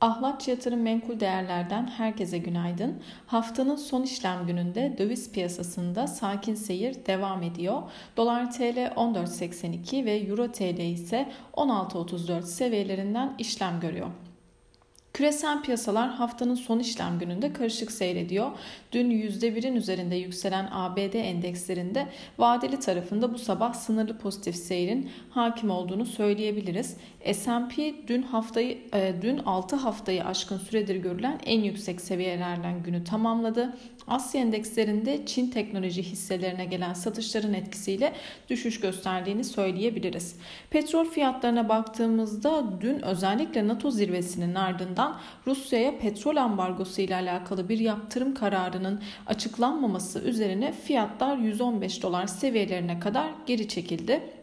Ahlatçı Yatırım Menkul Değerler'den herkese günaydın. Haftanın son işlem gününde döviz piyasasında sakin seyir devam ediyor. Dolar TL 14.82 ve Euro TL ise 16.34 seviyelerinden işlem görüyor. Küresel piyasalar haftanın son işlem gününde karışık seyrediyor. Dün %1'in üzerinde yükselen ABD endekslerinde vadeli tarafında bu sabah sınırlı pozitif seyrin hakim olduğunu söyleyebiliriz. S&P dün haftayı e, dün 6 haftayı aşkın süredir görülen en yüksek seviyelerden günü tamamladı. Asya endekslerinde Çin teknoloji hisselerine gelen satışların etkisiyle düşüş gösterdiğini söyleyebiliriz. Petrol fiyatlarına baktığımızda dün özellikle NATO zirvesinin ardından Rusya'ya petrol ambargosu ile alakalı bir yaptırım kararının açıklanmaması üzerine fiyatlar 115 dolar seviyelerine kadar geri çekildi.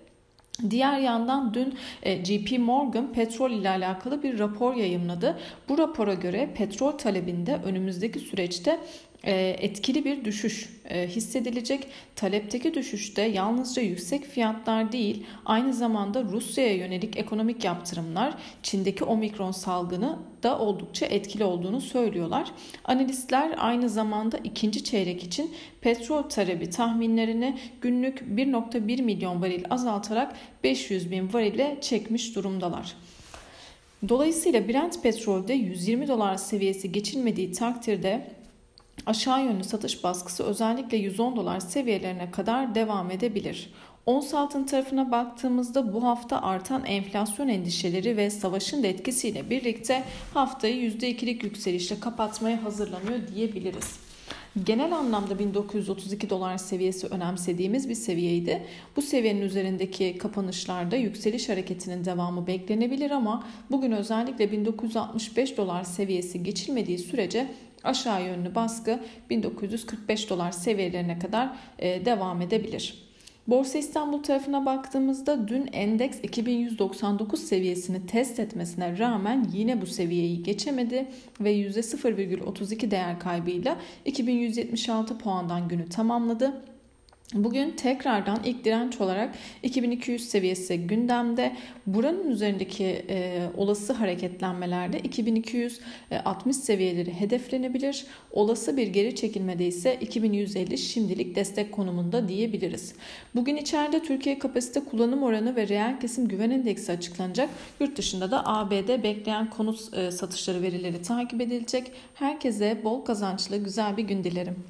Diğer yandan dün e, JP Morgan petrol ile alakalı bir rapor yayımladı. Bu rapora göre petrol talebinde önümüzdeki süreçte e, etkili bir düşüş e, hissedilecek. Talepteki düşüşte yalnızca yüksek fiyatlar değil, aynı zamanda Rusya'ya yönelik ekonomik yaptırımlar, Çin'deki omikron salgını da oldukça etkili olduğunu söylüyorlar. Analistler aynı zamanda ikinci çeyrek için petrol talebi tahminlerini günlük 1.1 milyon varil azaltarak 500 bin varile çekmiş durumdalar. Dolayısıyla Brent petrolde 120 dolar seviyesi geçilmediği takdirde aşağı yönlü satış baskısı özellikle 110 dolar seviyelerine kadar devam edebilir. Ons altın tarafına baktığımızda bu hafta artan enflasyon endişeleri ve savaşın da etkisiyle birlikte haftayı %2'lik yükselişle kapatmaya hazırlanıyor diyebiliriz. Genel anlamda 1932 dolar seviyesi önemsediğimiz bir seviyeydi. Bu seviyenin üzerindeki kapanışlarda yükseliş hareketinin devamı beklenebilir ama bugün özellikle 1965 dolar seviyesi geçilmediği sürece aşağı yönlü baskı 1945 dolar seviyelerine kadar e, devam edebilir. Borsa İstanbul tarafına baktığımızda dün endeks 2199 seviyesini test etmesine rağmen yine bu seviyeyi geçemedi ve %0,32 değer kaybıyla 2176 puandan günü tamamladı. Bugün tekrardan ilk direnç olarak 2200 seviyesi gündemde. Buranın üzerindeki e, olası hareketlenmelerde 2260 seviyeleri hedeflenebilir. Olası bir geri çekilmede ise 2150 şimdilik destek konumunda diyebiliriz. Bugün içeride Türkiye kapasite kullanım oranı ve reel kesim güven endeksi açıklanacak. Yurt dışında da ABD bekleyen konut e, satışları verileri takip edilecek. Herkese bol kazançlı güzel bir gün dilerim.